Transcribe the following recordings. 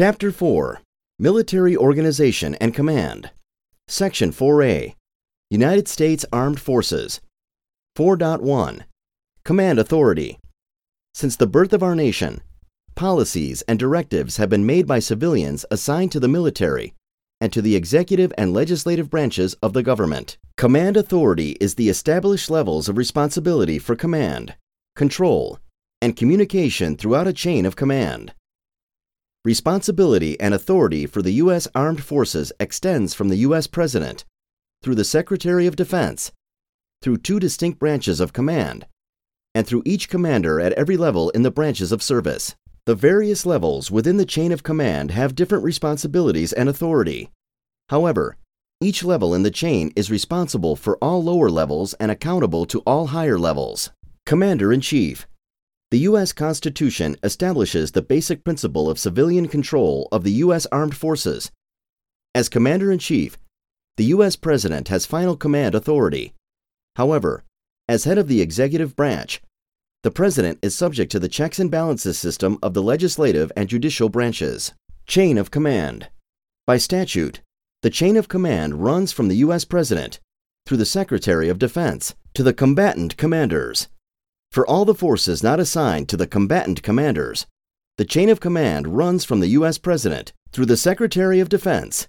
Chapter 4 Military Organization and Command. Section 4A United States Armed Forces. 4.1 Command Authority. Since the birth of our nation, policies and directives have been made by civilians assigned to the military and to the executive and legislative branches of the government. Command authority is the established levels of responsibility for command, control, and communication throughout a chain of command. Responsibility and authority for the U.S. Armed Forces extends from the U.S. President through the Secretary of Defense, through two distinct branches of command, and through each commander at every level in the branches of service. The various levels within the chain of command have different responsibilities and authority. However, each level in the chain is responsible for all lower levels and accountable to all higher levels. Commander in Chief the U.S. Constitution establishes the basic principle of civilian control of the U.S. Armed Forces. As Commander in Chief, the U.S. President has final command authority. However, as head of the executive branch, the President is subject to the checks and balances system of the legislative and judicial branches. Chain of Command. By statute, the chain of command runs from the U.S. President through the Secretary of Defense to the combatant commanders. For all the forces not assigned to the combatant commanders, the chain of command runs from the U.S. President through the Secretary of Defense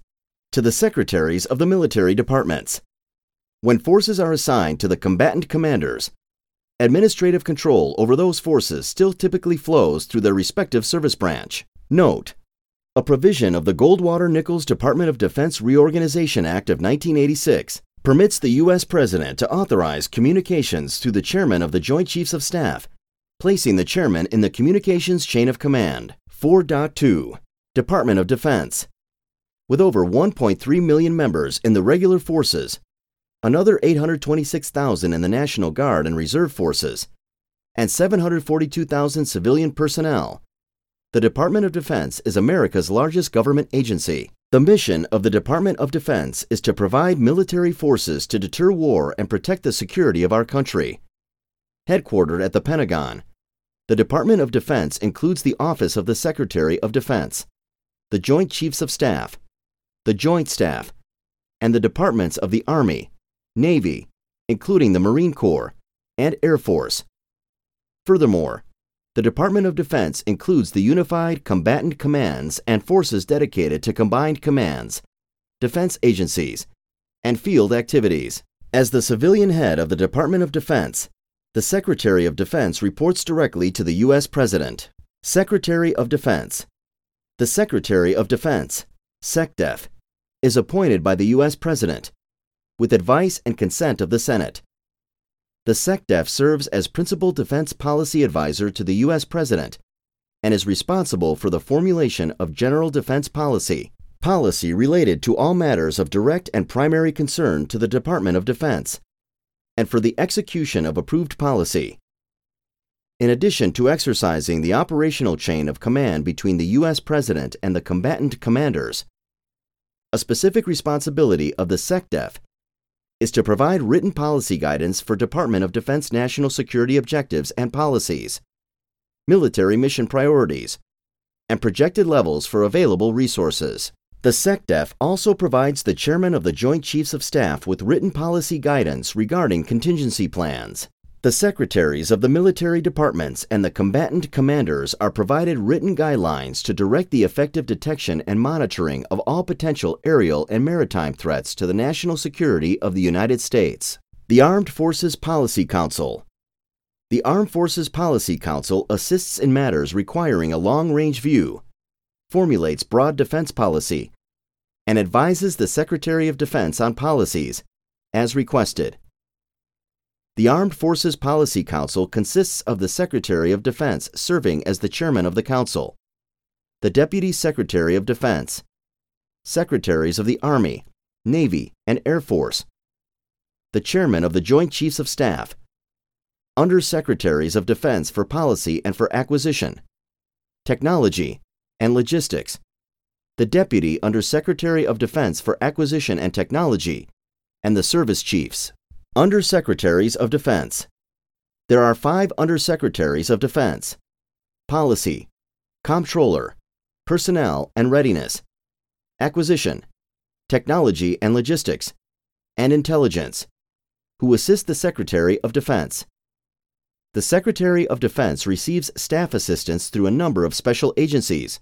to the Secretaries of the military departments. When forces are assigned to the combatant commanders, administrative control over those forces still typically flows through their respective service branch. Note, a provision of the Goldwater Nichols Department of Defense Reorganization Act of 1986 permits the U.S. President to authorize communications to the Chairman of the Joint Chiefs of Staff, placing the Chairman in the communications chain of command. 4.2 Department of Defense. With over 1.3 million members in the regular forces, another 826,000 in the National Guard and Reserve Forces, and 742,000 civilian personnel, the Department of Defense is America's largest government agency. The mission of the Department of Defense is to provide military forces to deter war and protect the security of our country. Headquartered at the Pentagon, the Department of Defense includes the Office of the Secretary of Defense, the Joint Chiefs of Staff, the Joint Staff, and the departments of the Army, Navy, including the Marine Corps, and Air Force. Furthermore, the Department of Defense includes the Unified Combatant Commands and forces dedicated to combined commands, defense agencies, and field activities. As the civilian head of the Department of Defense, the Secretary of Defense reports directly to the U.S. President. Secretary of Defense The Secretary of Defense, SecDef, is appointed by the U.S. President with advice and consent of the Senate. The SecDef serves as principal defense policy advisor to the U.S. President and is responsible for the formulation of general defense policy, policy related to all matters of direct and primary concern to the Department of Defense, and for the execution of approved policy. In addition to exercising the operational chain of command between the U.S. President and the combatant commanders, a specific responsibility of the SecDef is to provide written policy guidance for Department of Defense national security objectives and policies, military mission priorities, and projected levels for available resources. The SecDef also provides the Chairman of the Joint Chiefs of Staff with written policy guidance regarding contingency plans. The secretaries of the military departments and the combatant commanders are provided written guidelines to direct the effective detection and monitoring of all potential aerial and maritime threats to the national security of the United States. The Armed Forces Policy Council. The Armed Forces Policy Council assists in matters requiring a long range view, formulates broad defense policy, and advises the Secretary of Defense on policies, as requested. The Armed Forces Policy Council consists of the Secretary of Defense serving as the chairman of the council, the Deputy Secretary of Defense, Secretaries of the Army, Navy, and Air Force, the chairman of the Joint Chiefs of Staff, Under Secretaries of Defense for Policy and for Acquisition, Technology, and Logistics, the Deputy Under Secretary of Defense for Acquisition and Technology, and the Service Chiefs. Undersecretaries of Defense. There are five Undersecretaries of Defense. Policy, Comptroller, personnel and readiness, acquisition, technology and logistics, and intelligence, who assist the Secretary of Defense. The Secretary of Defense receives staff assistance through a number of special agencies,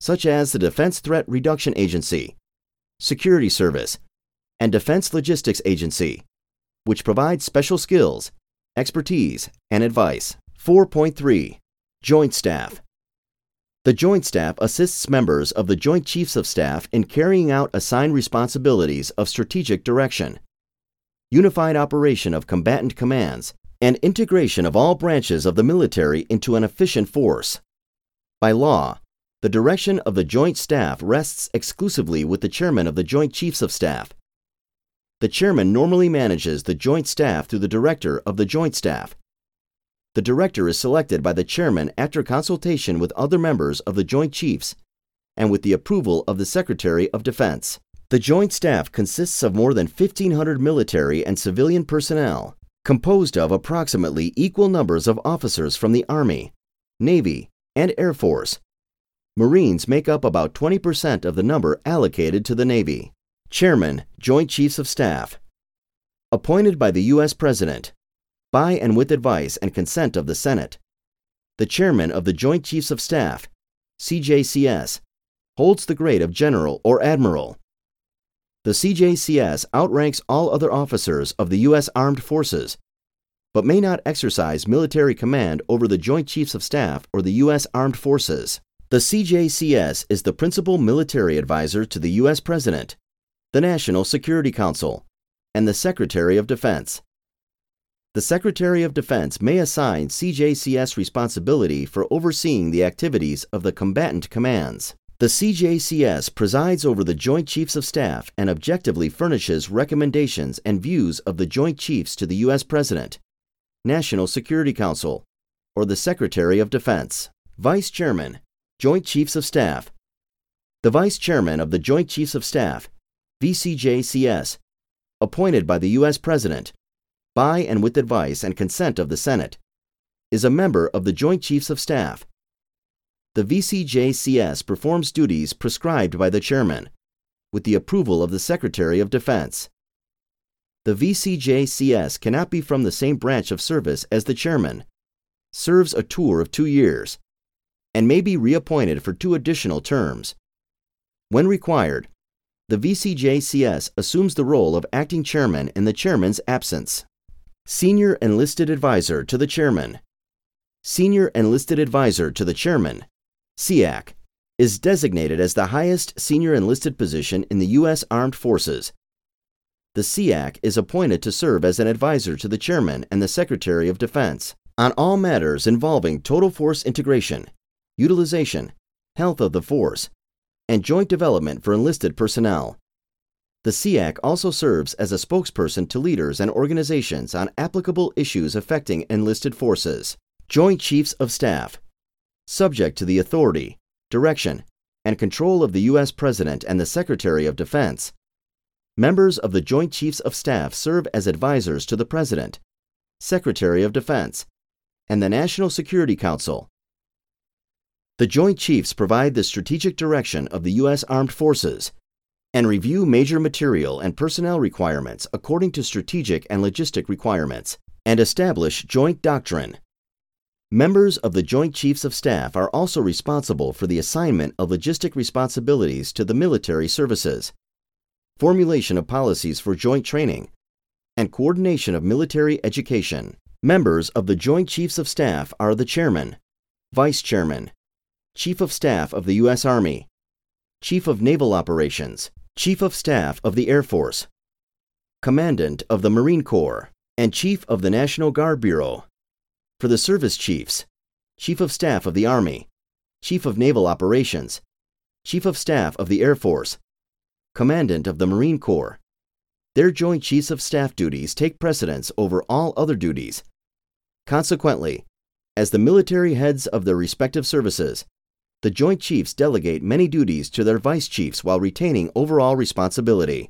such as the Defense Threat Reduction Agency, Security Service, and Defense Logistics Agency, which provides special skills, expertise, and advice. 4.3 Joint Staff The Joint Staff assists members of the Joint Chiefs of Staff in carrying out assigned responsibilities of strategic direction, unified operation of combatant commands, and integration of all branches of the military into an efficient force. By law, the direction of the Joint Staff rests exclusively with the Chairman of the Joint Chiefs of Staff. The Chairman normally manages the Joint Staff through the Director of the Joint Staff. The Director is selected by the Chairman after consultation with other members of the Joint Chiefs and with the approval of the Secretary of Defense. The Joint Staff consists of more than 1,500 military and civilian personnel, composed of approximately equal numbers of officers from the Army, Navy, and Air Force, Marines make up about 20% of the number allocated to the Navy. Chairman, Joint Chiefs of Staff. Appointed by the U.S. President, by and with advice and consent of the Senate. The Chairman of the Joint Chiefs of Staff, CJCS, holds the grade of General or Admiral. The CJCS outranks all other officers of the U.S. Armed Forces, but may not exercise military command over the Joint Chiefs of Staff or the U.S. Armed Forces. The CJCS is the principal military advisor to the U.S. President, the National Security Council, and the Secretary of Defense. The Secretary of Defense may assign CJCS responsibility for overseeing the activities of the combatant commands. The CJCS presides over the Joint Chiefs of Staff and objectively furnishes recommendations and views of the Joint Chiefs to the U.S. President, National Security Council, or the Secretary of Defense. Vice Chairman Joint Chiefs of Staff. The Vice Chairman of the Joint Chiefs of Staff, VCJCS, appointed by the U.S. President, by and with advice and consent of the Senate, is a member of the Joint Chiefs of Staff. The VCJCS performs duties prescribed by the Chairman, with the approval of the Secretary of Defense. The VCJCS cannot be from the same branch of service as the Chairman, serves a tour of two years, and may be reappointed for two additional terms. When required, the VCJCS assumes the role of acting chairman in the chairman's absence. Senior Enlisted Advisor to the Chairman. Senior Enlisted Advisor to the Chairman, SEAC, is designated as the highest senior enlisted position in the U.S. Armed Forces. The SEAC is appointed to serve as an advisor to the Chairman and the Secretary of Defense on all matters involving total force integration, utilization, health of the force, and joint development for enlisted personnel. The SEAC also serves as a spokesperson to leaders and organizations on applicable issues affecting enlisted forces. Joint Chiefs of Staff, subject to the authority, direction, and control of the U.S. President and the Secretary of Defense. Members of the Joint Chiefs of Staff serve as advisors to the President, Secretary of Defense, and the National Security Council the Joint Chiefs provide the strategic direction of the U.S. Armed Forces and review major material and personnel requirements according to strategic and logistic requirements and establish joint doctrine. Members of the Joint Chiefs of Staff are also responsible for the assignment of logistic responsibilities to the military services, formulation of policies for joint training, and coordination of military education. Members of the Joint Chiefs of Staff are the Chairman, Vice Chairman, Chief of Staff of the U.S. Army, Chief of Naval Operations, Chief of Staff of the Air Force, Commandant of the Marine Corps, and Chief of the National Guard Bureau. For the Service Chiefs, Chief of Staff of the Army, Chief of Naval Operations, Chief of Staff of the Air Force, Commandant of the Marine Corps. Their Joint Chiefs of Staff duties take precedence over all other duties. Consequently, as the military heads of their respective services, the Joint Chiefs delegate many duties to their Vice Chiefs while retaining overall responsibility.